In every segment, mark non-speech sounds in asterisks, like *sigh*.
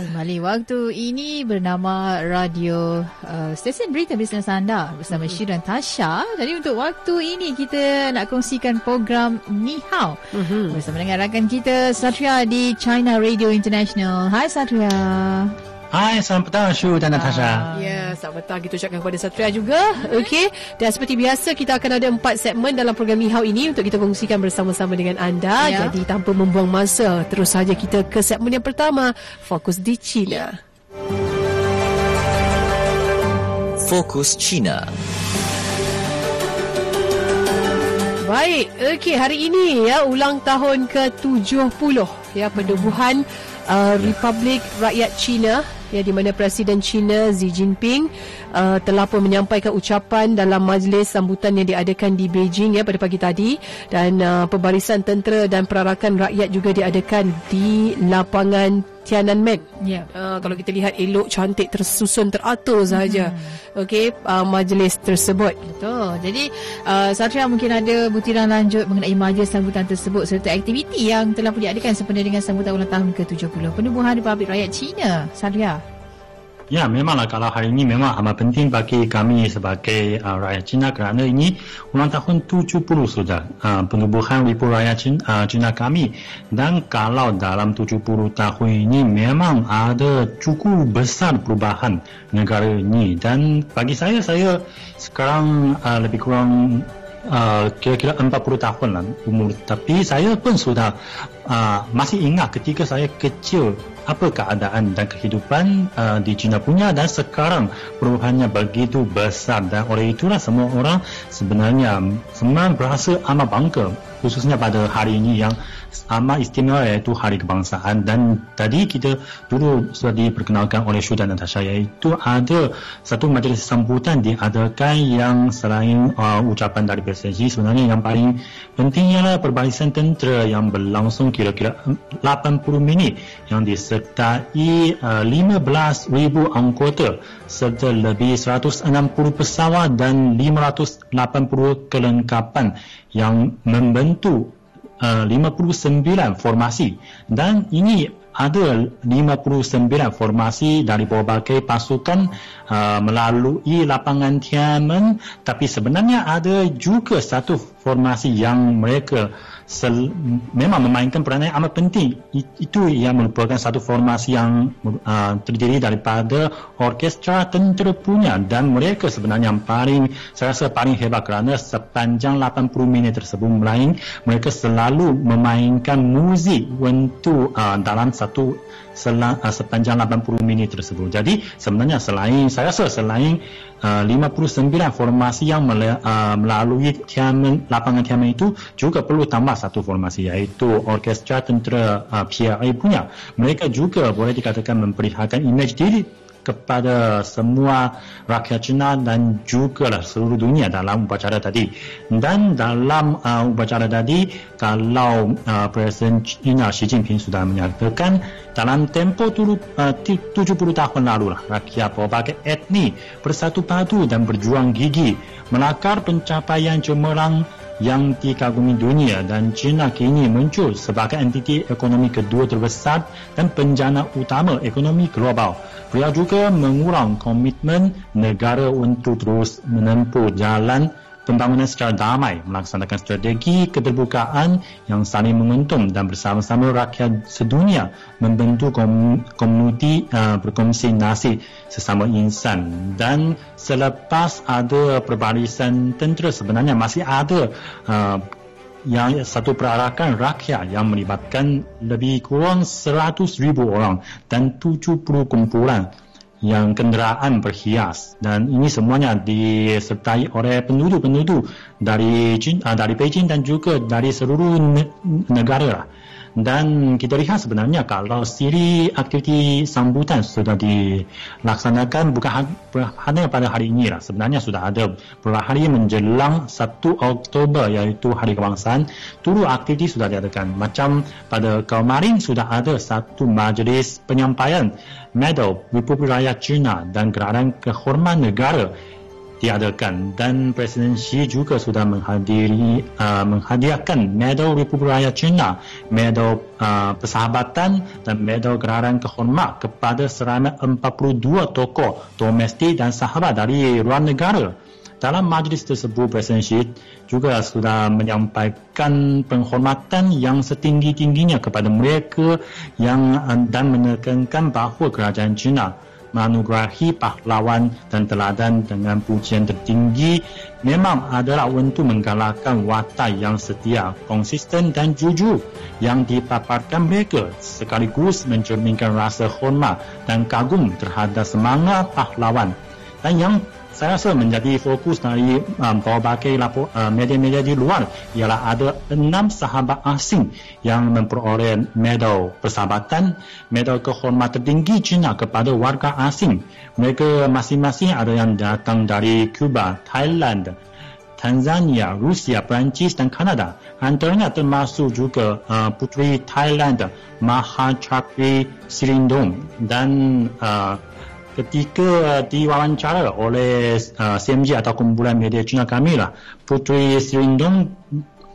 Kembali waktu ini bernama Radio uh, Stesen Berita Bisnes Anda bersama mm-hmm. Syiran Tasha. Jadi untuk waktu ini kita nak kongsikan program Ni Hao mm-hmm. bersama dengan rakan kita Satria di China Radio International. Hai Satria. Hai, selamat petang Shu dan Natasha. Uh, ya, selamat petang kita ucapkan kepada Satria juga. Okey, dan seperti biasa kita akan ada empat segmen dalam program Nihau ini untuk kita kongsikan bersama-sama dengan anda. Ya. Jadi tanpa membuang masa, terus saja kita ke segmen yang pertama, Fokus di China. Fokus China. Baik, okey hari ini ya ulang tahun ke-70 ya penubuhan uh, Republik Rakyat China ya di mana Presiden China Xi Jinping uh, telah pun menyampaikan ucapan dalam majlis sambutan yang diadakan di Beijing ya pada pagi tadi dan uh, pembarisan tentera dan perarakan rakyat juga diadakan di lapangan Tiananmen. Ya. Yeah. Uh, kalau kita lihat elok, cantik, tersusun, teratur sahaja. Hmm. Okey, uh, majlis tersebut. Betul. Jadi, uh, Satria mungkin ada butiran lanjut mengenai majlis sambutan tersebut serta aktiviti yang telah pun diadakan sempena dengan sambutan ulang tahun ke-70 Penubuhan Republik Rakyat China. Satria. Ya, memanglah kalau hari ini memang amat penting bagi kami sebagai uh, rakyat Cina kerana ini ulang tahun 70 sudah uh, penubuhan Republik Rakyat Cina, uh, Cina kami. Dan kalau dalam 70 tahun ini memang ada cukup besar perubahan negara ini. Dan bagi saya saya sekarang uh, lebih kurang uh, kira-kira 40 tahun lah umur. Tapi saya pun sudah uh, masih ingat ketika saya kecil apa keadaan dan kehidupan uh, di China punya dan sekarang? Perubahannya begitu besar dan oleh itulah semua orang sebenarnya semua berasa amat bangga khususnya pada hari ini yang amat istimewa iaitu Hari Kebangsaan. Dan tadi kita dulu sudah diperkenalkan oleh Shu dan Natasha iaitu ada satu majlis sambutan diadakan yang selain uh, ucapan dari Presiden sebenarnya yang paling penting ialah perbarisan tentera yang berlangsung kira-kira 80 minit yang disertai uh, 15,000 anggota serta lebih 160 pesawat dan 580 kelengkapan yang membentuk uh, 59 formasi. Dan ini ada 59 formasi dari berbagai pasukan uh, melalui lapangan Tiananmen. Tapi sebenarnya ada juga satu formasi yang mereka sel, memang memainkan peranan yang amat penting. Itu yang merupakan satu formasi yang uh, terdiri daripada orkestra tentera punya dan mereka sebenarnya yang paling saya rasa paling hebat kerana sepanjang 80 minit tersebut melain mereka selalu memainkan muzik untuk uh, dalam satu selang, uh, sepanjang 80 minit tersebut jadi sebenarnya selain saya rasa selain uh, 59 formasi yang uh, melalui Tianmen, lapangan Tianmen itu juga perlu tambah satu formasi iaitu orkestra tentera uh, PRA punya. Mereka juga boleh dikatakan memperlihatkan imej diri kepada semua rakyat China dan juga lah seluruh dunia dalam upacara tadi. Dan dalam uh, upacara tadi, kalau uh, Presiden China Xi Jinping sudah menyatakan dalam tempoh tulu, uh, 70 tahun lalu lah, rakyat berbagai etnik bersatu padu dan berjuang gigi melakar pencapaian cemerlang yang dikagumi dunia dan China kini muncul sebagai entiti ekonomi kedua terbesar dan penjana utama ekonomi global. Beliau juga mengurang komitmen negara untuk terus menempuh jalan pembangunan secara damai, melaksanakan strategi keterbukaan yang saling menguntung dan bersama-sama rakyat sedunia membentuk komuniti uh, berkongsi nasib sesama insan. Dan selepas ada perbarisan tentera sebenarnya masih ada uh, yang satu perarakan rakyat yang melibatkan lebih kurang 100 ribu orang dan 70 kumpulan yang kenderaan berhias. Dan ini semuanya disertai oleh penduduk-penduduk dari China, ah, dari Beijing dan juga dari seluruh negara dan kita lihat sebenarnya kalau siri aktiviti sambutan sudah dilaksanakan bukan hanya pada hari ini lah. Sebenarnya sudah ada beberapa hari menjelang 1 Oktober iaitu hari kebangsaan turut aktiviti sudah diadakan. Macam pada kemarin sudah ada satu majlis penyampaian medal Republik Rakyat China dan gerakan kehormatan negara diadakan dan Presiden Xi juga sudah menghadiri uh, menghadiahkan medal Republik Rakyat China, medal uh, persahabatan dan medal gerakan kehormat kepada seramai 42 tokoh domestik dan sahabat dari luar negara. Dalam majlis tersebut, Presiden Xi juga sudah menyampaikan penghormatan yang setinggi-tingginya kepada mereka yang uh, dan menekankan bahawa kerajaan China menganugerahi pahlawan dan teladan dengan pujian tertinggi memang adalah untuk menggalakkan watak yang setia, konsisten dan jujur yang dipaparkan mereka sekaligus mencerminkan rasa hormat dan kagum terhadap semangat pahlawan. Dan yang saya rasa menjadi fokus dari um, berbagai lapor, uh, media-media di luar ialah ada enam sahabat asing yang memperoleh medal persahabatan, medal kehormatan tinggi China kepada warga asing. Mereka masing-masing ada yang datang dari Cuba, Thailand, Tanzania, Rusia, Perancis dan Kanada. Antaranya termasuk juga uh, Puteri Thailand, Maha Chakri Sirindong dan uh, ketika uh, diwawancara oleh uh, CMG atau kumpulan media China kami lah Puteri Sirindong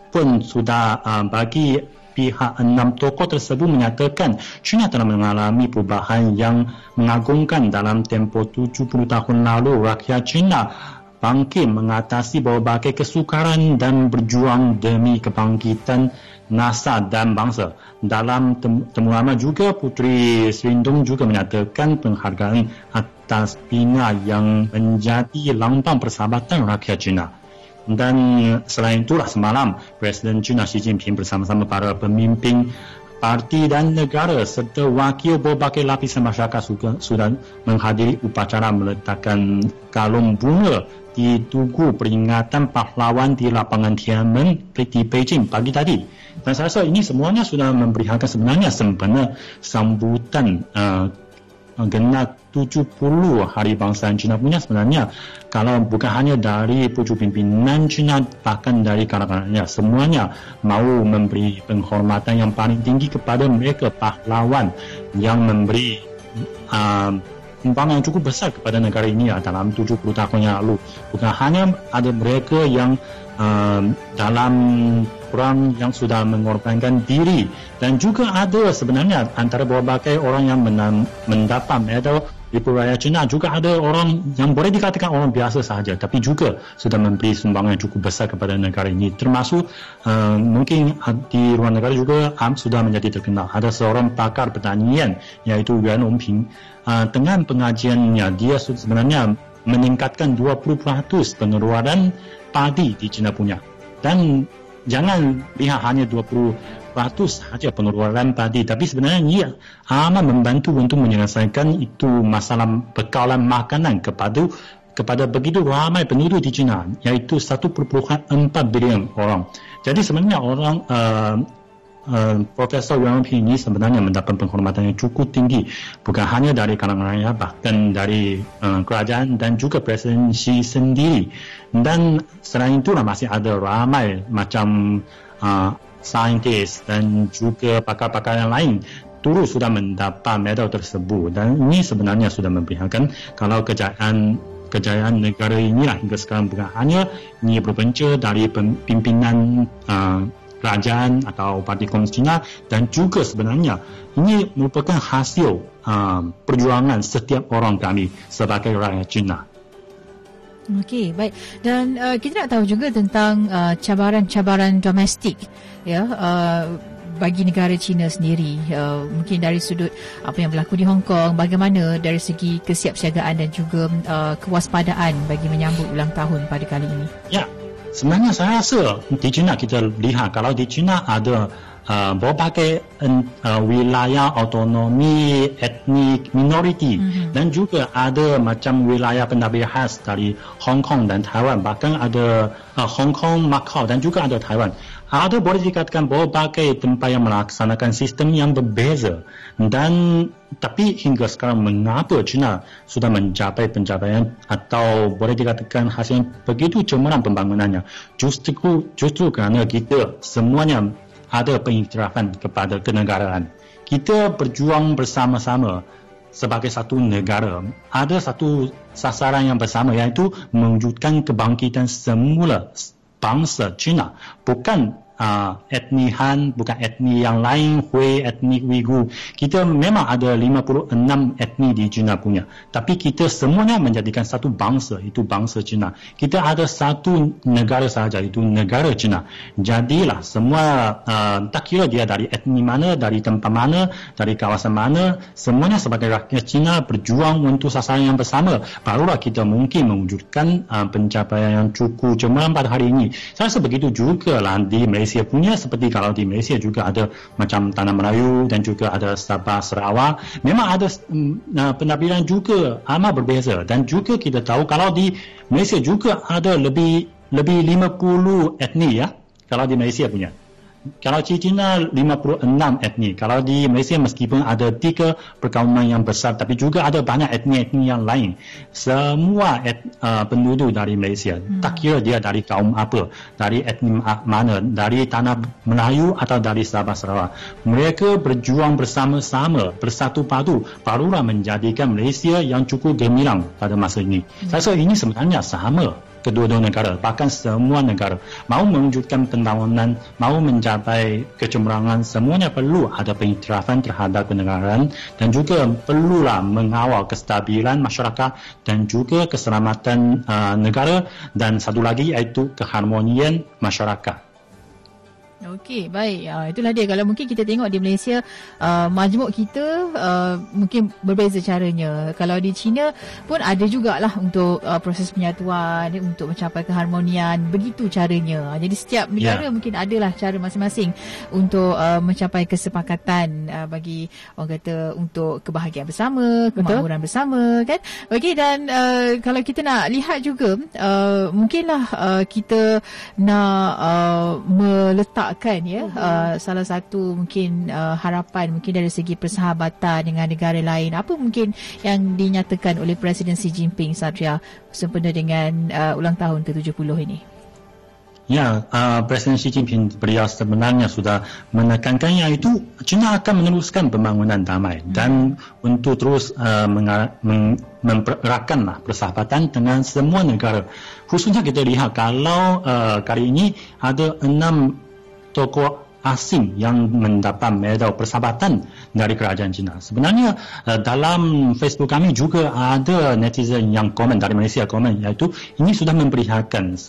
pun sudah uh, bagi pihak enam tokoh tersebut menyatakan China telah mengalami perubahan yang mengagumkan dalam tempoh 70 tahun lalu. Rakyat China bangkit mengatasi berbagai kesukaran dan berjuang demi kebangkitan NASA dan bangsa. Dalam temu lama juga Puteri Serindung juga menyatakan penghargaan atas bina yang menjadi lambang persahabatan rakyat China. Dan selain itulah semalam Presiden China Xi Jinping bersama-sama para pemimpin parti dan negara serta wakil berbagai lapisan masyarakat sudah menghadiri upacara meletakkan kalung bunga di tugu peringatan pahlawan di lapangan Tiananmen di Beijing pagi tadi. Dan saya rasa ini semuanya sudah memberikan sebenarnya sempena sambutan uh, genap 70 Hari Bangsa China punya sebenarnya kalau bukan hanya dari pucuk pimpinan China bahkan dari kalangannya semuanya mahu memberi penghormatan yang paling tinggi kepada mereka pahlawan yang memberi uh, sumbangan yang cukup besar kepada negara ini ya, dalam 70 tahun yang lalu. Bukan hanya ada mereka yang uh, dalam perang yang sudah mengorbankan diri dan juga ada sebenarnya antara berbagai orang yang mendapat medal di Raya China juga ada orang yang boleh dikatakan orang biasa sahaja tapi juga sudah memberi sumbangan yang cukup besar kepada negara ini. Termasuk uh, mungkin di luar negara juga um, sudah menjadi terkenal. Ada seorang pakar pertanian iaitu Yuan Ongping uh, dengan pengajiannya dia sebenarnya meningkatkan 20% pengeluaran padi di China punya. Dan jangan lihat hanya 20 sahaja pengeluaran padi tapi sebenarnya ia amat membantu untuk menyelesaikan itu masalah bekalan makanan kepada kepada begitu ramai penduduk di China iaitu 1.4 bilion orang. Jadi sebenarnya orang uh, uh, Profesor Yang Ping ini sebenarnya mendapat penghormatan yang cukup tinggi. Bukan hanya dari kalangan rakyat bahkan dari uh, kerajaan dan juga Presiden Xi sendiri. Dan selain itu masih ada ramai macam uh, saintis dan juga pakar-pakar yang lain turut sudah mendapat medal tersebut dan ini sebenarnya sudah memperlihatkan kalau kejayaan kejayaan negara inilah hingga sekarang bukan hanya ini berpunca dari pimpinan uh, kerajaan atau parti komunis Cina dan juga sebenarnya ini merupakan hasil uh, perjuangan setiap orang kami sebagai rakyat Cina. Okey, baik. Dan uh, kita nak tahu juga tentang uh, cabaran-cabaran domestik ya uh, bagi negara China sendiri. Uh, mungkin dari sudut apa yang berlaku di Hong Kong, bagaimana dari segi kesiapsiagaan dan juga uh, kewaspadaan bagi menyambut ulang tahun pada kali ini. Ya, sebenarnya saya rasa di China kita lihat kalau di China ada uh, berbagai uh, wilayah autonomi etnik minoriti mm-hmm. dan juga ada macam wilayah pendapir khas dari Hong Kong dan Taiwan. bahkan ada uh, Hong Kong, Macau. dan juga ada Taiwan. ada boleh dikatakan berbagai tempat yang melaksanakan sistem yang berbeza dan tapi hingga sekarang mengapa China sudah mencapai pencapaian atau boleh dikatakan hasil yang begitu cemerlang pembangunannya justru justru kerana kita semuanya ada pengiktirafan kepada kenegaraan. Kita berjuang bersama-sama sebagai satu negara. Ada satu sasaran yang bersama iaitu mewujudkan kebangkitan semula bangsa China. Bukan uh, etni Han, bukan etni yang lain, Hui, etnik Uyghur. Kita memang ada 56 etni di China punya. Tapi kita semuanya menjadikan satu bangsa, itu bangsa China. Kita ada satu negara sahaja, itu negara China. Jadilah semua, uh, tak kira dia dari etni mana, dari tempat mana, dari kawasan mana, semuanya sebagai rakyat China berjuang untuk sasaran yang bersama. Barulah kita mungkin mewujudkan uh, pencapaian yang cukup cemerlang pada hari ini. Saya rasa begitu juga lah di Malaysia Malaysia punya seperti kalau di Malaysia juga ada macam Tanah Melayu dan juga ada Sabah Sarawak. Memang ada um, penampilan juga amat berbeza. Dan juga kita tahu kalau di Malaysia juga ada lebih lebih 50 etni ya kalau di Malaysia punya kalau di China 56 etni kalau di Malaysia meskipun ada tiga perkauman yang besar tapi juga ada banyak etni-etni yang lain. Semua et, uh, penduduk dari Malaysia. Hmm. tak kira dia dari kaum apa. Dari etni mana. Dari tanah Melayu atau dari Sabah Sarawak mereka berjuang bersama-sama bersatu padu. Barulah menjadikan Malaysia yang cukup gemilang pada masa ini. Hmm. saya rasa ini sebenarnya sama kedua-dua negara bahkan semua negara. Mahu mewujudkan pembangunan mahu mencapai kecemerlangan semuanya perlu ada pengiktirafan terhadap kenegaraan dan juga perlulah mengawal kestabilan masyarakat dan juga keselamatan uh, negara. Dan satu lagi iaitu keharmonian masyarakat Okey, baik. Uh, itulah dia. Kalau mungkin kita tengok di Malaysia, uh, majmuk kita uh, mungkin berbeza caranya. Kalau di China pun ada jugalah untuk uh, proses penyatuan, untuk mencapai keharmonian. Begitu caranya. Jadi setiap negara yeah. mungkin adalah cara masing-masing untuk uh, mencapai kesepakatan uh, bagi orang kata untuk kebahagiaan bersama, kemakmuran bersama. kan? Okey, dan uh, kalau kita nak lihat juga, uh, mungkinlah uh, kita nak uh, meletak merupakan ya uh-huh. uh, salah satu mungkin uh, harapan mungkin dari segi persahabatan dengan negara lain apa mungkin yang dinyatakan oleh Presiden Xi Jinping Satria sempena dengan uh, ulang tahun ke-70 ini Ya, uh, Presiden Xi Jinping beliau sebenarnya sudah menekankan yang itu China akan meneruskan pembangunan damai hmm. dan untuk terus uh, mempereratkan persahabatan dengan semua negara. Khususnya kita lihat kalau uh, kali ini ada enam tokoh asing yang mendapat medal persahabatan dari kerajaan China. Sebenarnya uh, dalam Facebook kami juga ada netizen yang komen dari Malaysia komen iaitu ini sudah memperlihatkan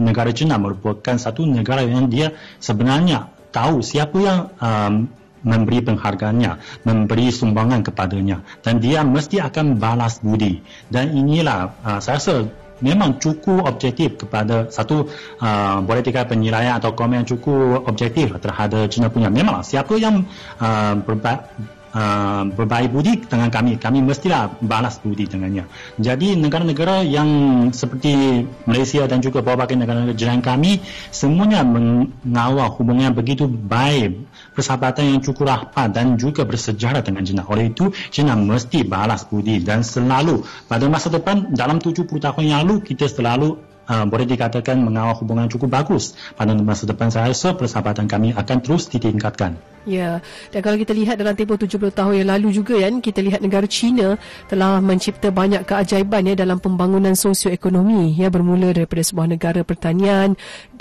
negara China merupakan satu negara yang dia sebenarnya tahu siapa yang um, memberi penghargaannya, memberi sumbangan kepadanya dan dia mesti akan balas budi. Dan inilah uh, saya rasa memang cukup objektif kepada satu uh, boleh dikatakan penilaian atau komen cukup objektif terhadap China punya. Memang siapa yang uh, berba- uh, berbaik budi dengan kami, kami mestilah balas budi dengannya. Jadi negara-negara yang seperti Malaysia dan juga beberapa negara-negara jiran kami semuanya mengawal hubungan begitu baik persahabatan yang cukup rapat dan juga bersejarah dengan China. Oleh itu, China mesti balas budi dan selalu pada masa depan dalam 70 tahun yang lalu kita selalu uh, boleh dikatakan mengawal hubungan cukup bagus. Pada masa depan saya rasa persahabatan kami akan terus ditingkatkan. Ya, dan kalau kita lihat dalam tempoh 70 tahun yang lalu juga kan, kita lihat negara China telah mencipta banyak keajaiban ya dalam pembangunan sosioekonomi ya bermula daripada sebuah negara pertanian.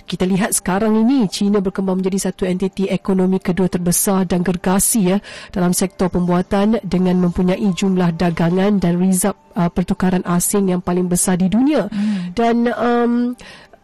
Kita lihat sekarang ini China berkembang menjadi satu entiti ekonomi kedua terbesar dan gergasi ya dalam sektor pembuatan dengan mempunyai jumlah dagangan dan rizab uh, pertukaran asing yang paling besar di dunia. Hmm. Dan um,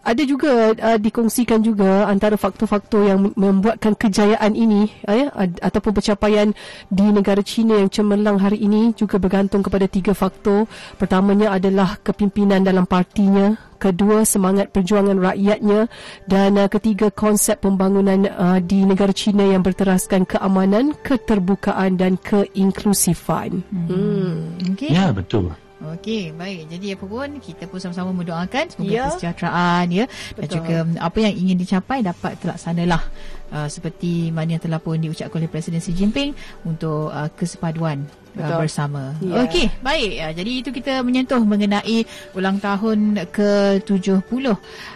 ada juga uh, dikongsikan juga antara faktor-faktor yang membuatkan kejayaan ini uh, ya, ataupun pencapaian di negara China yang cemerlang hari ini juga bergantung kepada tiga faktor. Pertamanya adalah kepimpinan dalam partinya, kedua semangat perjuangan rakyatnya dan uh, ketiga konsep pembangunan uh, di negara China yang berteraskan keamanan, keterbukaan dan keinklusifan. Hmm. Hmm. Okay. Ya, betul. Okey, baik. Jadi apa pun kita pun sama-sama mendoakan semoga Ya. kesejahteraan ya dan Betul. juga mm, apa yang ingin dicapai dapat terlaksanalah uh, seperti mana yang telah pun diucapkan oleh Presiden Xi Jinping untuk uh, kesepaduan Betul. bersama. Ya. Okey, baik. Uh, jadi itu kita menyentuh mengenai ulang tahun ke-70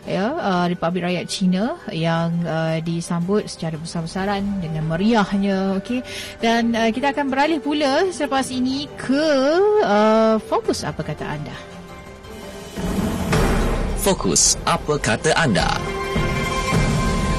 ya uh, Republik Rakyat China yang uh, disambut secara besar-besaran dengan meriahnya okey dan uh, kita akan beralih pula selepas ini ke uh, fokus apa kata anda Fokus apa kata anda?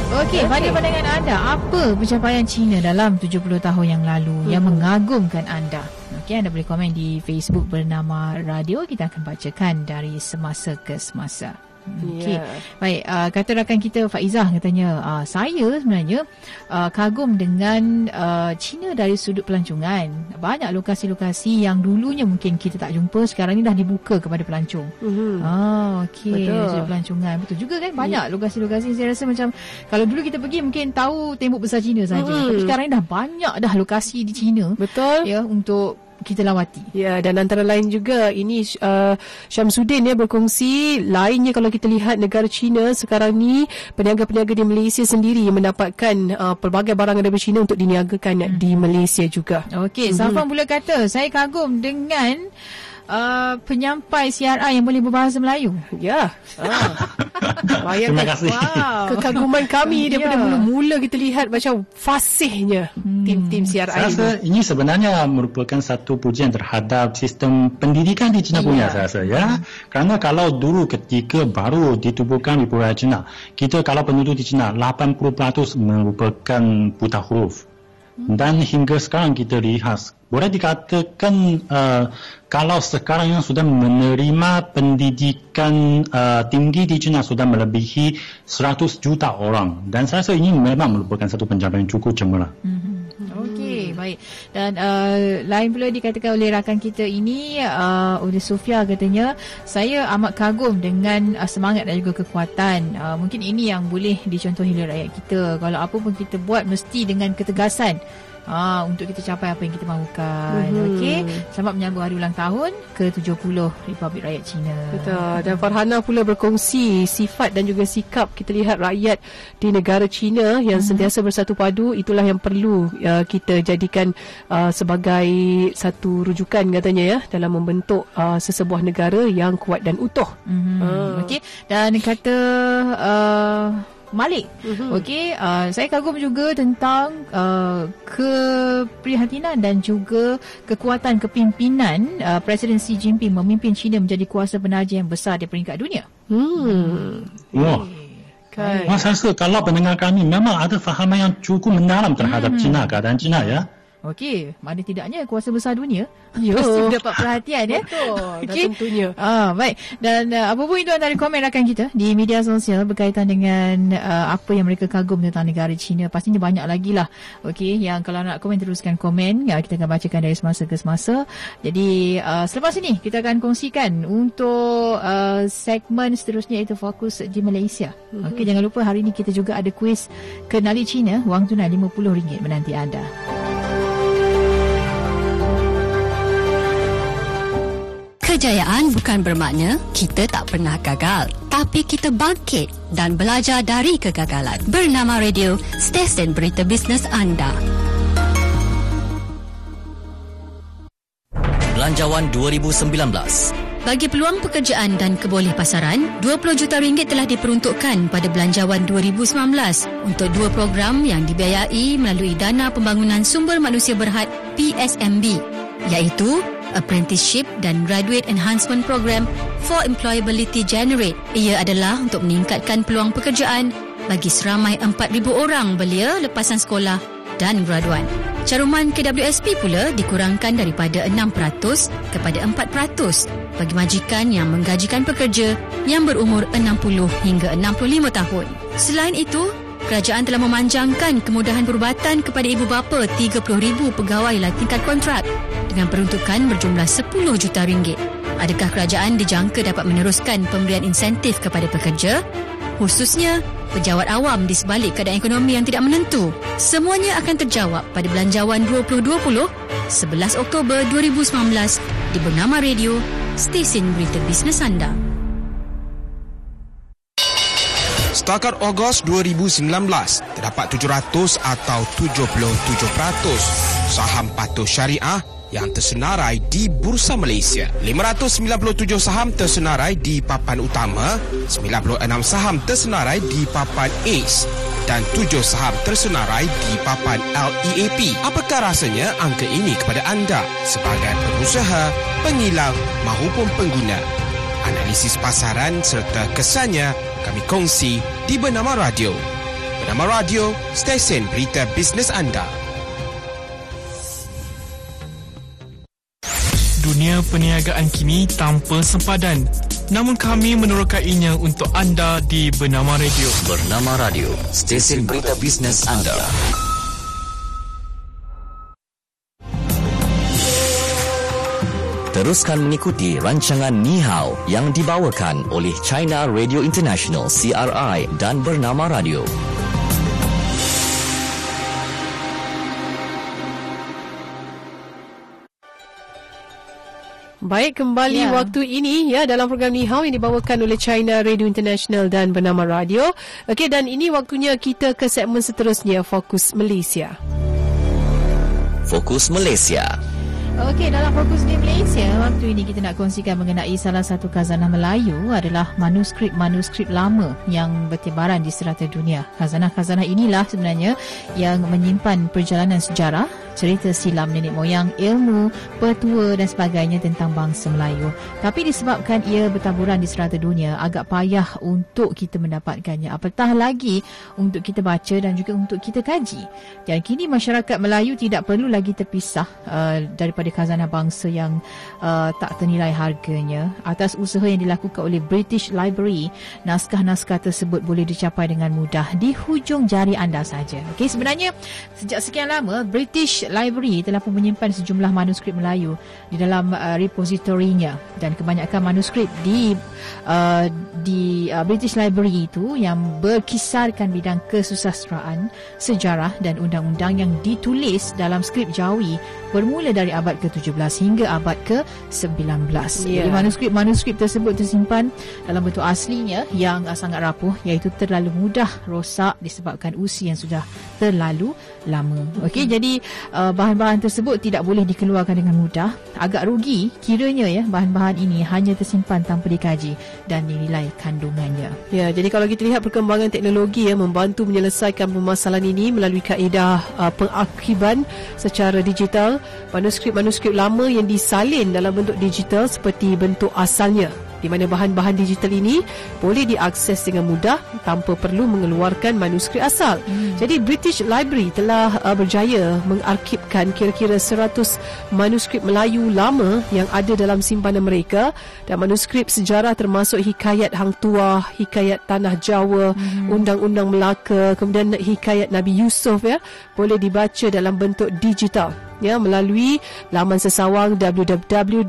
Okey, pada pandangan anda, apa pencapaian China dalam 70 tahun yang lalu hmm. yang mengagumkan anda? Okey, anda boleh komen di Facebook bernama Radio. Kita akan bacakan dari semasa ke semasa. Okey. Ya. Baik, uh, kata rakan kita Faizah katanya, uh, saya sebenarnya uh, kagum dengan uh, China dari sudut pelancongan. Banyak lokasi-lokasi yang dulunya mungkin kita tak jumpa, sekarang ni dah dibuka kepada pelancong. Mhm. Ah, okey. Sudut pelancongan. Betul juga kan banyak lokasi-lokasi saya rasa macam kalau dulu kita pergi mungkin tahu tembok besar Cina saja. Hmm. Tapi sekarang ni dah banyak dah lokasi di China Betul. ya untuk kita lawati. Ya dan antara lain juga ini uh, Syamsuddin ya berkongsi lainnya kalau kita lihat negara China sekarang ni peniaga-peniaga di Malaysia sendiri mendapatkan uh, pelbagai barang daripada China untuk diniagakan di Malaysia juga. Okey, mm-hmm. Safwan pula kata saya kagum dengan uh, penyampai CRI yang boleh berbahasa Melayu. Ya. *laughs* Ah. Bayangkan Terima kasih. Wow. kekaguman kami daripada Ya. mula-mula kita lihat macam fasihnya tim-tim CRI Saya ini. rasa ini sebenarnya merupakan satu pujian terhadap sistem pendidikan di China punya saya rasa ya. Kerana kalau dulu ketika baru ditubuhkan Republik Rakyat China, kita kalau penduduk di China 80% merupakan buta huruf. Dan hingga sekarang kita lihat boleh dikatakan uh, kalau sekarang yang sudah menerima pendidikan uh, tinggi di China sudah melebihi 100 juta orang. Dan saya rasa ini memang merupakan satu pencapaian cukup cemerlang. Okey, baik. Dan uh, lain pula dikatakan oleh rakan kita ini, uh, oleh Sofia katanya, saya amat kagum dengan uh, semangat dan juga kekuatan. Uh, mungkin ini yang boleh dicontohi oleh rakyat kita. Kalau apa pun kita buat, mesti dengan ketegasan. Ah untuk kita capai apa yang kita mahukan. Mhm. Okey. Selamat menyambut hari ulang tahun ke-70 Republik Rakyat China. Betul. Dan Farhana pula berkongsi sifat dan juga sikap kita lihat rakyat di negara China yang sentiasa bersatu padu itulah yang perlu uh, kita jadikan uh, sebagai satu rujukan katanya ya dalam membentuk uh, sesebuah negara yang kuat dan utuh. Mm-hmm. Ah. Okey dan kata uh, Malik. Mhm. Mm-hmm. Okey, uh, saya kagum juga tentang uh, keprihatinan dan juga kekuatan kepimpinan uh, Presiden Xi Jinping memimpin China menjadi kuasa penaja yang besar di peringkat dunia. Hmm. Wah. Kan. Saya rasa kalau pendengar kami memang ada fahaman yang cukup mendalam terhadap Hmm. China, keadaan China ya. Okey, mana tidaknya kuasa besar dunia *laughs* Ya. mesti mendapat perhatian ya. Betul. Okey. tentunya. Ah, baik. Dan uh, apa pun itu antara komen rakan kita di media sosial berkaitan dengan uh, apa yang mereka kagum tentang negara China. Pastinya banyak lagi lah. Okey, yang kalau nak komen teruskan komen. Ya, kita akan bacakan dari semasa ke semasa. Jadi uh, selepas ini kita akan kongsikan untuk uh, segmen seterusnya itu fokus di Malaysia. Mm-hmm. Okey, jangan lupa hari ini kita juga ada kuis kenali China. Wang tunai RM50 menanti anda. Kejayaan bukan bermakna kita tak pernah gagal, tapi kita bangkit dan belajar dari kegagalan. Bernama Radio, stesen berita bisnes anda. Belanjawan 2019 Bagi peluang pekerjaan dan keboleh pasaran, 20 juta ringgit telah diperuntukkan pada Belanjawan 2019 untuk dua program yang dibiayai melalui Dana Pembangunan Sumber Manusia Berhad PSMB iaitu Apprenticeship dan Graduate Enhancement Program for Employability Generate. Ia adalah untuk meningkatkan peluang pekerjaan bagi seramai 4,000 orang belia lepasan sekolah dan graduan. Caruman KWSP pula dikurangkan daripada 6% kepada 4% bagi majikan yang menggajikan pekerja yang berumur 60 hingga 65 tahun. Selain itu, kerajaan telah memanjangkan kemudahan perubatan kepada ibu bapa 30,000 pegawai lah tingkat kontrak dengan peruntukan berjumlah 10 juta ringgit. Adakah kerajaan dijangka dapat meneruskan pemberian insentif kepada pekerja? khususnya pejabat awam di sebalik keadaan ekonomi yang tidak menentu. Semuanya akan terjawab pada Belanjawan 2020 11 Oktober 2019 di Bernama Radio, stesen berita bisnes anda. Setakat Ogos 2019, terdapat 700 atau 77% saham patuh syariah yang tersenarai di Bursa Malaysia. 597 saham tersenarai di papan utama, 96 saham tersenarai di papan ACE dan 7 saham tersenarai di papan LEAP. Apakah rasanya angka ini kepada anda sebagai pengusaha, pengilang maupun pengguna? Analisis pasaran serta kesannya kami kongsi di Bernama Radio. Bernama Radio, stesen berita bisnes anda. dunia perniagaan kini tanpa sempadan. Namun kami menerokainya untuk anda di Bernama Radio. Bernama Radio, stesen berita bisnes anda. Teruskan mengikuti rancangan Ni Hao yang dibawakan oleh China Radio International CRI dan Bernama Radio. Baik, kembali Ya. waktu ini ya dalam program Ni Hao yang dibawakan oleh China Radio International dan Bernama Radio. Okey, dan ini waktunya kita ke segmen seterusnya, Fokus Malaysia. Fokus Malaysia. Okey, dalam fokus di Malaysia, waktu ini kita nak kongsikan mengenai salah satu khazanah Melayu adalah manuskrip-manuskrip lama yang bertebaran di serata dunia. Khazanah-khazanah inilah sebenarnya yang menyimpan perjalanan sejarah, cerita silam nenek moyang, ilmu, petua dan sebagainya tentang bangsa Melayu. Tapi disebabkan ia bertaburan di serata dunia, agak payah untuk kita mendapatkannya. Apatah lagi untuk kita baca dan juga untuk kita kaji. Dan kini masyarakat Melayu tidak perlu lagi terpisah uh, daripada khazanah bangsa yang uh, tak ternilai harganya. Atas usaha yang dilakukan oleh British Library, naskah-naskah tersebut boleh dicapai dengan mudah di hujung jari anda saja. Okey, sebenarnya sejak sekian lama British Library telah pun menyimpan sejumlah manuskrip Melayu di dalam uh, repositorinya dan kebanyakan manuskrip di uh, di uh, British Library itu yang berkisarkan bidang kesusastraan, sejarah dan undang-undang yang ditulis dalam skrip Jawi bermula dari abad ke-17 hingga abad ke-19. Ya. Jadi manuskrip-manuskrip tersebut tersimpan dalam bentuk aslinya yang uh, sangat rapuh iaitu terlalu mudah rosak disebabkan usia yang sudah terlalu lama. Okey, Hmm. jadi uh, bahan-bahan tersebut tidak boleh dikeluarkan dengan mudah. Agak rugi kiranya ya bahan-bahan ini hanya tersimpan tanpa dikaji dan dinilai kandungannya. Ya, jadi kalau kita lihat perkembangan teknologi ya membantu menyelesaikan permasalahan ini melalui kaedah uh, pengarkiban secara digital, manuskrip-manuskrip lama yang disalin dalam bentuk digital seperti bentuk asalnya di mana bahan-bahan digital ini boleh diakses dengan mudah tanpa perlu mengeluarkan manuskrip asal. Hmm. Jadi British Library telah uh, berjaya mengarkibkan kira-kira 100 manuskrip Melayu lama yang ada dalam simpanan mereka dan manuskrip sejarah termasuk hikayat Hang Tuah, hikayat Tanah Jawa, hmm. Undang-Undang Melaka, kemudian hikayat Nabi Yusuf ya boleh dibaca dalam bentuk digital ya melalui laman sesawang www.bl.uk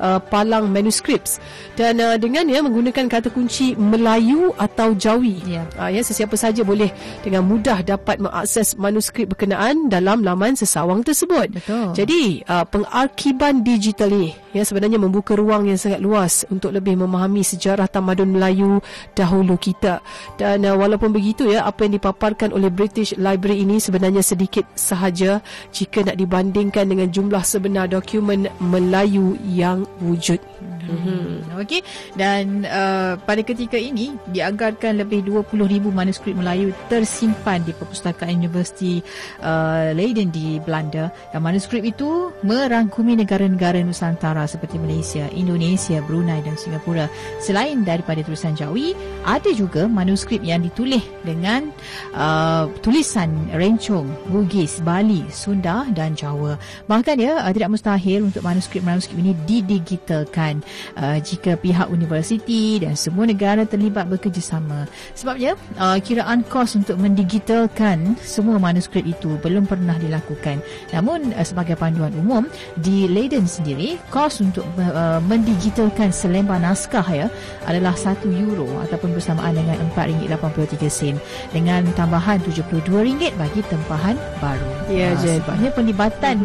uh, Palang Manuscripts dan uh, dengan ya menggunakan kata kunci Melayu atau Jawi Ya. uh, ya sesiapa saja boleh dengan mudah dapat mengakses manuskrip berkenaan dalam laman sesawang tersebut Betul. jadi uh, pengarkiban digital ini ya sebenarnya membuka ruang yang sangat luas untuk lebih memahami sejarah tamadun Melayu dahulu kita dan uh, walaupun begitu ya apa yang dipaparkan oleh British Library ini sebenarnya sedikit sahaja jika nak dibandingkan dengan jumlah sebenar dokumen Melayu yang wujud. Hmm. Okey dan uh, pada ketika ini dianggarkan lebih 20,000 manuskrip Melayu tersimpan di perpustakaan Universiti uh, Leiden di Belanda dan manuskrip itu merangkumi negara-negara Nusantara seperti Malaysia, Indonesia, Brunei dan Singapura. Selain daripada tulisan Jawi, ada juga manuskrip yang ditulis dengan uh, tulisan Rencong, Bugis, Bali, Sunda dan Jawa. Bahkan ya uh, tidak mustahil untuk manuskrip-manuskrip ini didigitalkan uh, jika pihak universiti dan semua negara terlibat bekerjasama. Sebabnya uh, kiraan kos untuk mendigitalkan semua manuskrip itu belum pernah dilakukan. Namun uh, sebagai panduan umum di Leiden sendiri kos untuk uh, mendigitalkan selembar naskah ya adalah 1 euro ataupun bersamaan dengan RM4.83 dengan tambahan RM72 bagi tempahan baru. Ya, jadi. sebabnya penlibatan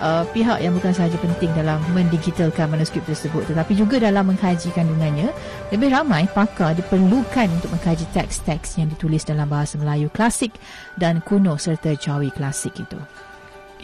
uh, pihak yang bukan sahaja penting dalam mendigitalkan manuskrip tersebut tetapi juga dalam mengkaji kandungannya lebih ramai pakar diperlukan untuk mengkaji teks-teks yang ditulis dalam bahasa Melayu klasik dan kuno serta Jawi klasik itu.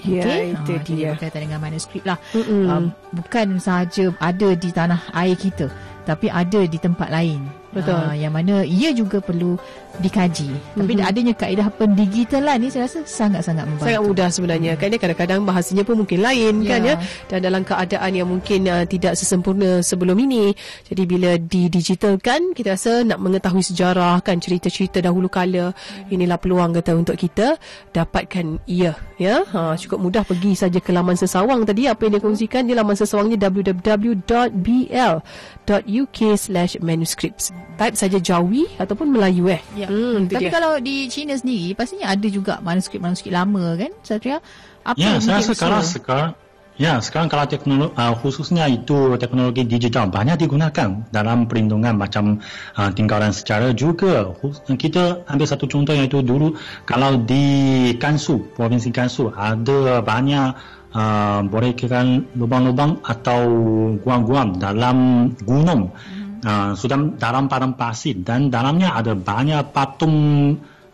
Ya, Okey? itu Ah, dia. berkaitan dengan manuskrip lah. Mm-mm. Um, bukan sahaja ada di tanah air kita tapi ada di tempat lain. Betul. Ah, yang mana ia juga perlu dikaji. Tapi Mhm. adanya kaedah pendigitalan ni saya rasa sangat-sangat membantu. Sangat mudah sebenarnya kan dia kadang-kadang bahasanya pun mungkin lain Ya. kan ya dan dalam keadaan yang mungkin uh, tidak sesempurna sebelum ini jadi bila didigitalkan kita rasa nak mengetahui sejarah kan cerita-cerita dahulu kala inilah peluang kata untuk kita dapatkan ia ya ha, cukup mudah pergi saja ke laman sesawang tadi apa yang dia kongsikan dia laman sesawangnya www.bl.uk manuscripts type saja Jawi ataupun Melayu eh Ya. hmm, Tapi dia. kalau di China sendiri pastinya ada juga manuskrip-manuskrip lama kan Satria? Apa Ya, saya mungkin rasa kalau usul? sekarang Ya, sekarang kalau teknologi uh, khususnya itu teknologi digital banyak digunakan dalam perlindungan macam uh, tinggalan secara juga kita ambil satu contoh iaitu dulu kalau di Gansu, provinsi Gansu ada banyak uh, boleh kira lubang-lubang atau guam-guam dalam gunung uh, sudah dalam padang pasir dan dalamnya ada banyak patung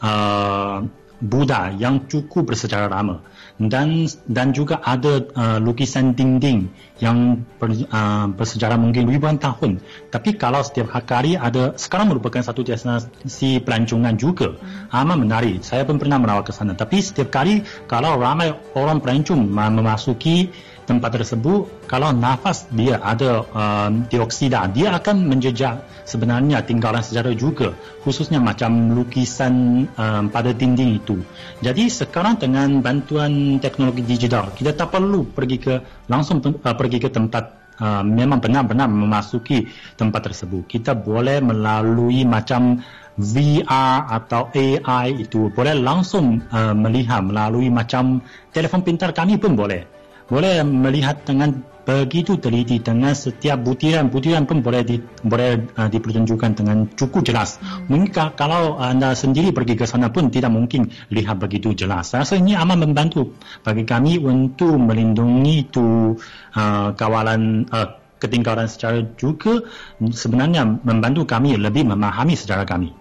uh, Buddha yang cukup bersejarah lama dan dan juga ada uh, lukisan dinding yang ber, uh, bersejarah mungkin ribuan tahun. Tapi kalau setiap kali ada sekarang merupakan satu destinasi pelancongan juga, amat menarik. Saya pun pernah melawat ke sana. Tapi setiap kali kalau ramai orang pelancong ma- memasuki tempat tersebut, kalau nafas dia ada uh, dioksida, dia akan menjejak sebenarnya tinggalan sejarah juga, khususnya macam lukisan um, pada dinding itu. Jadi sekarang dengan bantuan teknologi digital, kita tak perlu pergi ke langsung uh, pergi ke tempat Uh, memang benar-benar memasuki tempat tersebut. Kita boleh melalui macam VR atau AI itu boleh langsung uh, melihat melalui macam telefon pintar kami pun boleh. Boleh melihat dengan begitu teliti dengan setiap butiran-butiran pun boleh di, boleh uh, dipertunjukkan dengan cukup jelas. Mungkin ka- kalau anda sendiri pergi ke sana pun tidak mungkin lihat begitu jelas. Saya rasa ini amat membantu bagi kami untuk melindungi itu uh, kawalan uh, ketinggalan secara juga sebenarnya membantu kami lebih memahami sejarah kami.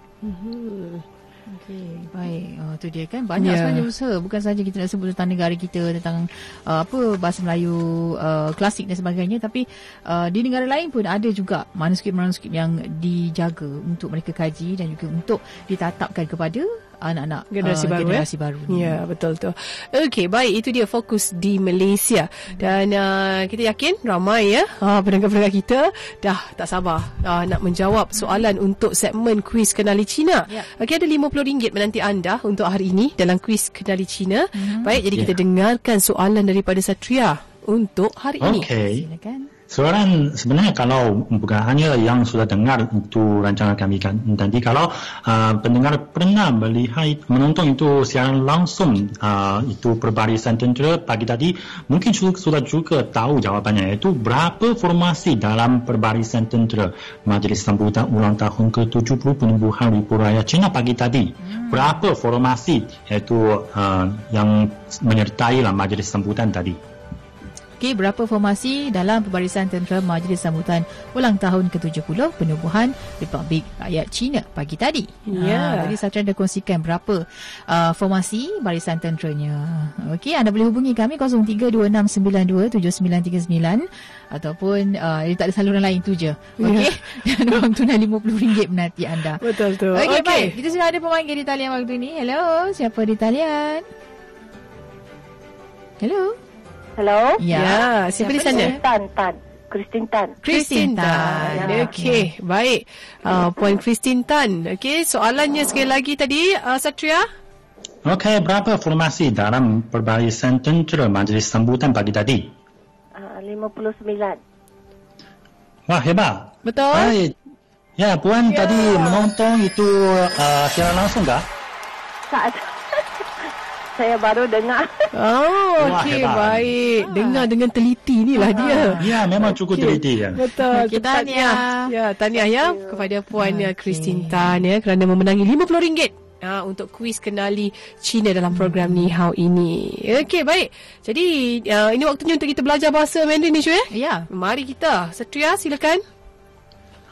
Okey, baik. Oh, tu dia kan banyak Ya. yeah. sebenarnya usaha bukan saja kita nak sebut tentang negara kita tentang uh, apa bahasa Melayu uh, klasik dan sebagainya tapi uh, di negara lain pun ada juga manuskrip-manuskrip yang dijaga untuk mereka kaji dan juga untuk ditatapkan kepada anak-anak Generasi uh, baru, generasi eh? baru. Ya, betul tu. Okey, baik. Itu dia fokus di Malaysia. Dan uh, kita yakin ramai ya uh, pendengar-pendengar kita dah tak sabar uh, nak menjawab soalan untuk segmen kuis Kenali Cina. Ya. Okey, ada RM50 menanti anda untuk hari ini dalam kuis Kenali Cina. Mhm. Baik, jadi kita Ya. dengarkan soalan daripada Satria untuk hari ini. Okey. Silakan. Soalan sebenarnya kalau bukan hanya yang sudah dengar itu rancangan kami kan tadi kalau uh, pendengar pernah melihat menonton itu siaran langsung uh, itu perbarisan tentera pagi tadi mungkin su- sudah juga tahu jawapannya iaitu berapa formasi dalam perbarisan tentera. Majlis Sambutan Ulang Tahun ke-70 Penubuhan Ribu Raya Cina pagi tadi. Berapa formasi iaitu uh, yang menyertai lah majlis sambutan tadi Okey, berapa formasi dalam Pembarisan Tentera Majlis Sambutan Ulang Tahun ke-70 Penubuhan Republik Rakyat Cina pagi tadi. Ya. Ha, jadi Satria dah kongsikan berapa uh, formasi barisan tenteranya. Okey, anda boleh hubungi kami 0326927939 ataupun uh, tak ada saluran lain tu je. Okey. *laughs* Dan wang *laughs* tunai RM50 menanti anda. Betul tu. Okey, okay. baik. Kita sudah ada pemanggil di talian waktu ni. Hello, siapa di talian? Hello. Hello? Ya, siapa di sana? Tan, Tan. Christine Tan. Christine Tan. Ya, Okey, baik. Uh, Puan Christine Tan. Okey, soalannya sekali lagi tadi, uh, Satria. Okey, berapa formasi dalam perbarisan tentera majlis sambutan pagi tadi? Uh, 59. Wah hebat. Betul? Baik. Ya, Puan Ya. tadi menonton itu uh, siaran langsung kah? Tak Saya baru dengar. Oh, okey, baik. Dengar dengan teliti ni lah dia. Ya, memang cukup teliti ya. Betul. Okey, tahniah. Ya, tahniah ya kepada Puan okay. Christine Tan ya kerana memenangi RM50 ha, untuk kuis kenali Cina dalam program Ni Hao ini. Okey, baik. Jadi, uh, ini waktunya untuk kita belajar bahasa Mandarin ni, Shu? Ya. Mari kita. Satria, silakan.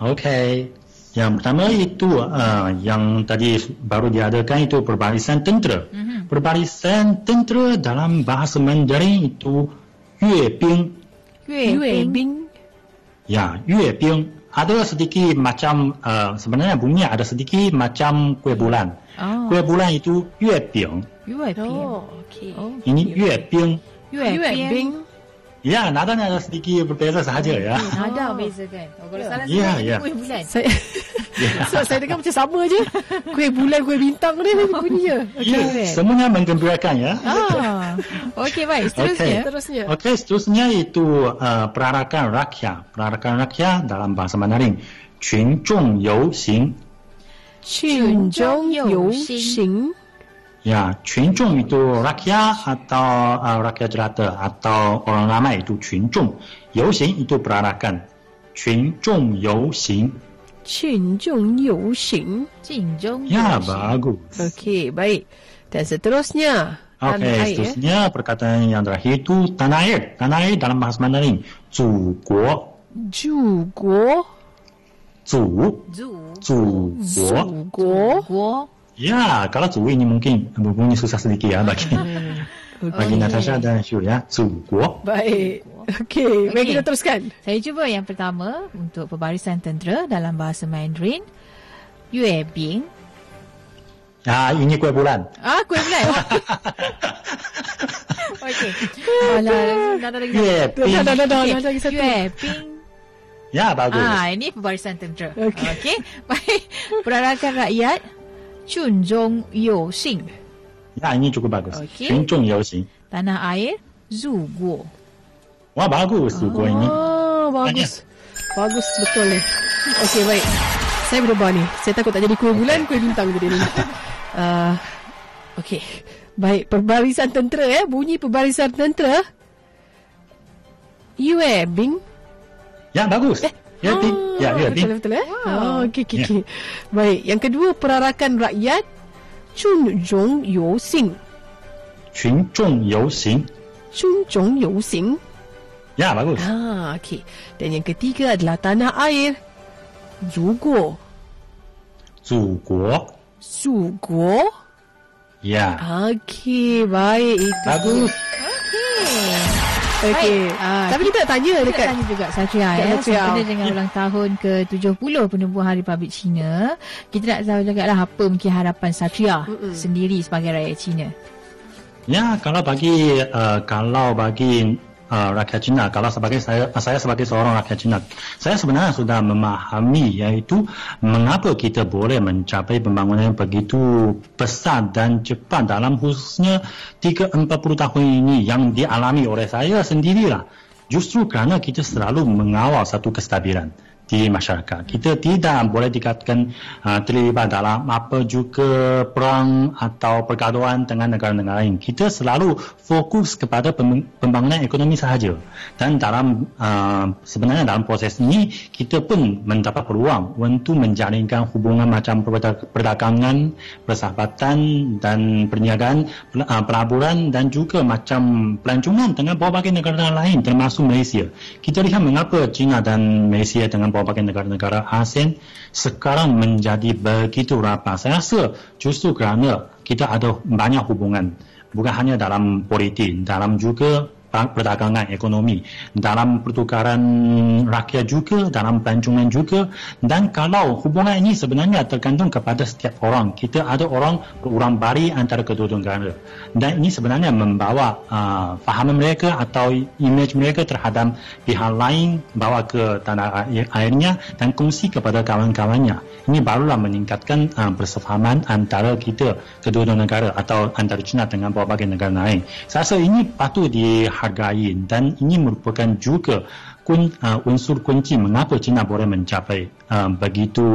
Okey. Yang pertama itu uh, yang tadi baru diadakan itu perbarisan tentera. Mm-hmm. Perbarisan tentera dalam bahasa Mandarin itu Yue Bing. Yue Bing. Bing. Ya, Yue Bing ada sedikit macam uh, sebenarnya bunyinya ada sedikit macam kue bulan. Oh. Kue bulan itu Yue Bing. Yue Bing. Oh, okey. Oh. Ini Yue Bing. Yue Bing. Bing. Ya, nadanya ada sedikit berbeza sahaja ya. Ada beza kan? Oh, kalau salah Ya, salah ya. kuih bulan. Saya *laughs* so, saya dengar macam sama je. Kuih bulan, kuih bintang ni bunyinya. Ya, Okey. semuanya menggembirakan ya. Ah. Okey, baik. Seterusnya. Okey. Terusnya. Okey, seterusnya itu uh, perarakan rakyat. Perarakan rakyat dalam bahasa Mandarin, 群众游行。群众游行。 ya 群众 itu rakyat atau uh, rakyat jelata atau orang ramai itu 群众游行 itu peranakan 群众游行群众游行群众 ya bagus. Okay baik. Dan seterusnya. Okay tanah eh? seterusnya air. perkataan yang terakhir itu tanah air. Tanah air dalam bahasa Mandarin. Zu guo zu. Zu. Zu zu Ya, kalau Zhu ini mungkin berbunyi susah sedikit ya bagi hmm. *laughs* bagi Natasha dan Shu ya. Zhu Baik. Okey, okay. mari kita teruskan. Saya cuba yang pertama untuk perbarisan tentera dalam bahasa Mandarin. Yue Bing. Ah, ini kue bulan. Ah, kue bulan. *laughs* Okey. Alah, nak ada lagi. Yue Bing. Yue Bing. Ya, bagus. Ah, ini perbarisan tentera. Okey. Okay. Baik, perarakan rakyat. Chunjong Yoxing. Ya, ini cukup bagus. Okay. Chunjong Yoxing. Tanah air, Zuguo. Wah, bagus Zuguo ini. Oh, bagus. Tanya. Bagus betul ni. Okey, baik. Saya berubah ni. Saya takut tak jadi kuih bulan, okay. kuih bintang jadi ni. *laughs* Uh, Okey. Baik, perbarisan tentera eh. Bunyi perbarisan tentera. Yue eh, Bing? Ya, bagus. Eh, Ya, ti- ah, ya, ya, betul, ti- betul, betul, eh? Ah. Ah, wow. Oh, okay, okay, ya. okay. Baik, yang kedua perarakan rakyat Chun Zhong Yu Xing. Chun Zhong Yu Xing. Chun Zhong Yu Xing. Ya, bagus. Ah, okay. Dan yang ketiga adalah tanah air. Zuguo. Zuguo. Zuguo. Ya. Okay, baik. Itu. Bagus. Okey. Ah, Tapi kita nak tanya Kita dekat tanya juga Satria ya, Satria. sempena dengan ulang tahun ke-70 penubuhan Republik Cina. Kita nak tahu juga lah apa mungkin harapan Satria Mm-mm. sendiri sebagai rakyat Cina. Ya, kalau bagi uh, kalau bagi uh, rakyat Cina, kalau sebagai saya saya sebagai seorang rakyat Cina, saya sebenarnya sudah memahami yaitu mengapa kita boleh mencapai pembangunan yang begitu besar dan cepat dalam khususnya 3-40 tahun ini yang dialami oleh saya sendirilah. Justru kerana kita selalu mengawal satu kestabilan di masyarakat. Kita tidak boleh dikatakan uh, terlibat dalam apa juga perang atau pergaduhan dengan negara-negara lain. Kita selalu fokus kepada pem- pembangunan ekonomi sahaja. Dan dalam uh, sebenarnya dalam proses ini kita pun mendapat peluang untuk menjalinkan hubungan macam perda- perdagangan, persahabatan dan perniagaan, uh, pelaburan dan juga macam pelancongan dengan berbagai negara lain termasuk Malaysia. Kita lihat mengapa China dan Malaysia dengan berbagai negara-negara ASEAN sekarang menjadi begitu rapat. Saya rasa justru kerana kita ada banyak hubungan bukan hanya dalam politik, dalam juga perdagangan ekonomi, dalam pertukaran rakyat juga, dalam pelancongan juga dan kalau hubungan ini sebenarnya tergantung kepada setiap orang. Kita ada orang berurang bari antara kedua-dua negara dan ini sebenarnya membawa uh, fahaman mereka atau imej mereka terhadap pihak lain bawa ke tanah air, airnya dan kongsi kepada kawan-kawannya. Ini barulah meningkatkan uh, persefahaman antara kita kedua-dua negara atau antara China dengan berbagai negara lain. Saya rasa ini patut di dihargai dan ini merupakan juga kun, uh, unsur kunci mengapa China boleh mencapai uh, begitu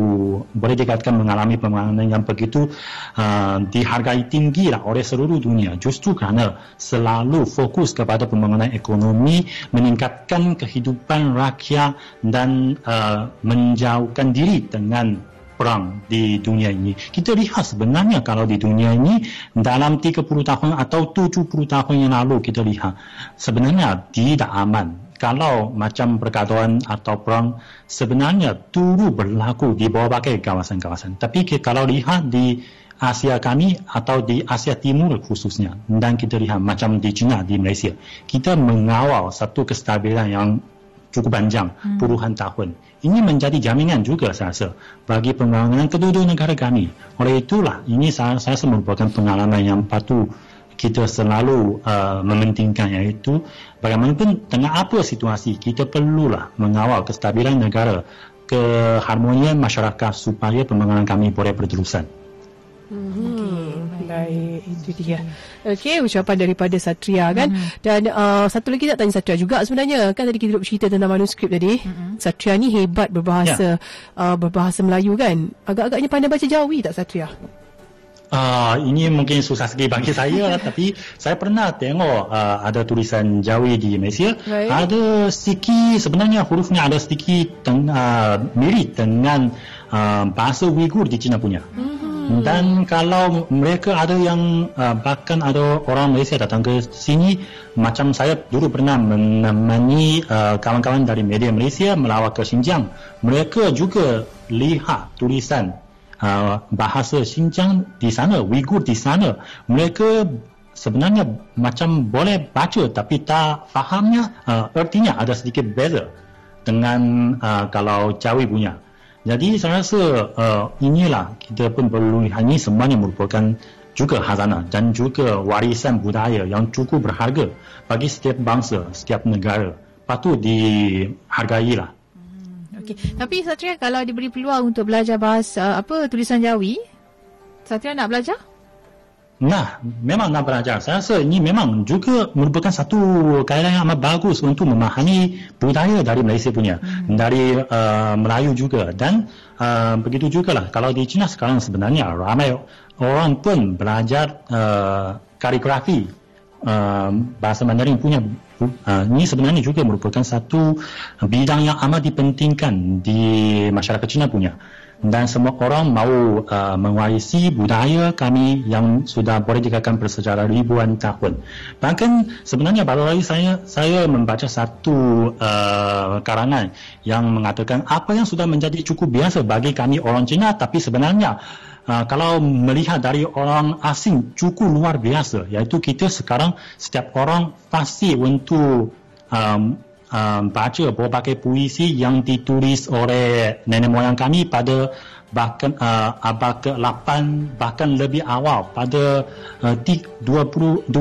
boleh dikatakan mengalami pembangunan yang begitu uh, dihargai tinggi lah oleh seluruh dunia. Justru kerana selalu fokus kepada pembangunan ekonomi meningkatkan kehidupan rakyat dan uh, menjauhkan diri dengan perang di dunia ini. Kita lihat sebenarnya kalau di dunia ini dalam 30 tahun atau 70 tahun yang lalu kita lihat sebenarnya tidak aman. Kalau macam pergaduhan atau perang sebenarnya dulu berlaku di berbagai kawasan-kawasan. Tapi kalau lihat di Asia kami atau di Asia Timur khususnya dan kita lihat macam di China, di Malaysia kita mengawal satu kestabilan yang cukup panjang, hmm. puluhan tahun. Ini menjadi jaminan juga saya rasa bagi pembangunan kedua-dua negara kami. Oleh itulah ini saya, saya rasa merupakan pengalaman yang patut kita selalu uh, mementingkan iaitu bagaimanapun tengah apa situasi kita perlulah mengawal kestabilan negara keharmonian masyarakat supaya pembangunan kami boleh berterusan. Hmm, baik, itu dia. Okey, ucapan daripada Satria kan. Hmm. Dan uh, satu lagi nak tanya Satria juga sebenarnya. Kan tadi kita duduk cerita tentang manuskrip tadi. Hmm. Satria ni hebat berbahasa ya. uh, berbahasa Melayu kan. Agak-agaknya pandai baca Jawi tak Satria? Uh, ini mungkin susah sekali bagi *laughs* saya tapi saya pernah tengok uh, ada tulisan Jawi di Malaysia Baik. ada sedikit sebenarnya hurufnya ada sedikit teng, uh, mirip dengan uh, bahasa Uyghur di China punya hmm. Hmm. Dan kalau mereka ada yang uh, bahkan ada orang Malaysia datang ke sini macam saya dulu pernah menemani uh, kawan-kawan dari media Malaysia melawat ke Xinjiang. Mereka juga lihat tulisan uh, bahasa Xinjiang di sana, Uyghur di sana. Mereka sebenarnya macam boleh baca tapi tak fahamnya uh, artinya ada sedikit beza dengan uh, kalau Jawi punya. Jadi saya rasa uh, inilah kita pun perlu ini semuanya merupakan juga hazanah dan juga warisan budaya yang cukup berharga bagi setiap bangsa, setiap negara. Patut dihargai lah. Hmm, okay. Tapi Satria kalau diberi peluang untuk belajar bahasa apa tulisan Jawi, Satria nak belajar? Nah, memang nak belajar. Saya rasa ini memang juga merupakan satu keadaan yang amat bagus untuk memahami budaya dari Malaysia punya, hmm. dari uh, Melayu juga. Dan uh, begitu juga lah, kalau di China sekarang sebenarnya ramai orang pun belajar uh, kaligrafi uh, bahasa Mandarin punya. Uh, ini sebenarnya juga merupakan satu bidang yang amat dipentingkan di masyarakat China punya dan semua orang mahu uh, mewarisi budaya kami yang sudah boleh dikatakan bersejarah ribuan tahun. Bahkan sebenarnya baru lagi saya saya membaca satu uh, karangan yang mengatakan apa yang sudah menjadi cukup biasa bagi kami orang Cina tapi sebenarnya Uh, kalau melihat dari orang asing cukup luar biasa iaitu kita sekarang setiap orang pasti untuk um, um, baca berbagai puisi yang ditulis oleh nenek moyang kami pada bahkan uh, abad ke-8 bahkan lebih awal pada uh, 20 2000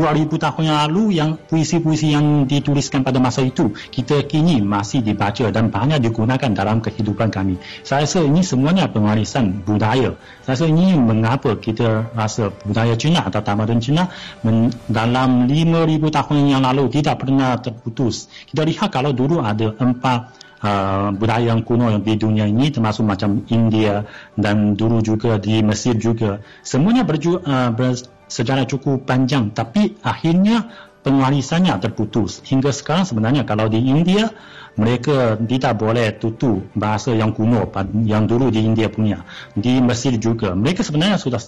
tahun yang lalu yang puisi-puisi yang dituliskan pada masa itu kita kini masih dibaca dan banyak digunakan dalam kehidupan kami. Saya rasa ini semuanya pengwarisan budaya. Saya rasa ini mengapa kita rasa budaya Cina atau tamadun Cina men- dalam 5000 tahun yang lalu tidak pernah terputus. Kita lihat kalau dulu ada empat uh, budaya yang kuno yang di dunia ini termasuk macam India dan dulu juga di Mesir juga. Semuanya berju, uh, bersejarah cukup panjang. Tapi akhirnya pengwarisannya terputus. Hingga sekarang sebenarnya kalau di India mereka tidak boleh tutup bahasa yang kuno yang dulu di India punya. Di Mesir juga. Mereka sebenarnya sudah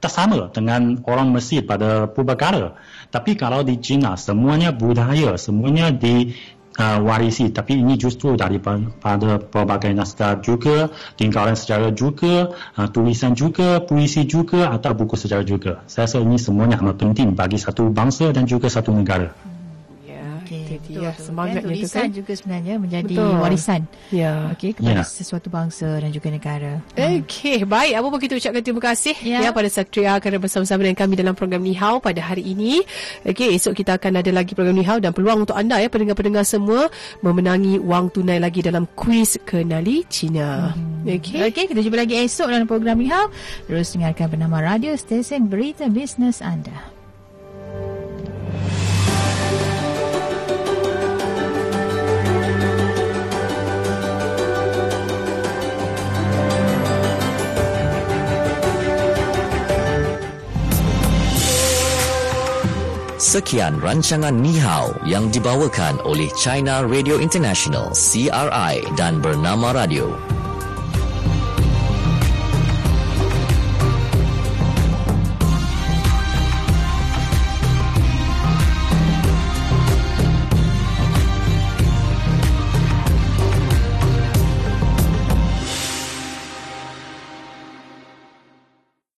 tak sama dengan orang Mesir pada Purbakala tapi kalau di China semuanya budaya semuanya di uh, warisi. Tapi ini justru daripada pelbagai naskah juga tinggalan sejarah juga uh, tulisan juga puisi juga atau buku sejarah juga. Saya rasa ini semuanya amat penting bagi satu bangsa dan juga satu negara itu dia semangat kan, tulisan kan? juga sebenarnya menjadi betul. warisan. Ya. Okey kepada ya. sesuatu bangsa dan juga negara. Okey hmm. baik. Apa pun kita ucapkan terima kasih ya, ya pada Satria kerana bersama-sama dengan kami dalam program Ni Hao pada hari ini. Okey esok kita akan ada lagi program Ni Hao dan peluang untuk anda ya pendengar-pendengar semua memenangi wang tunai lagi dalam kuis kenali Cina. Hmm. okey. Okey kita jumpa lagi esok dalam program Ni Hao. Terus dengarkan bernama radio stesen berita bisnes anda Sekian rancangan Ni Hao yang dibawakan oleh China Radio International CRI dan Bernama Radio.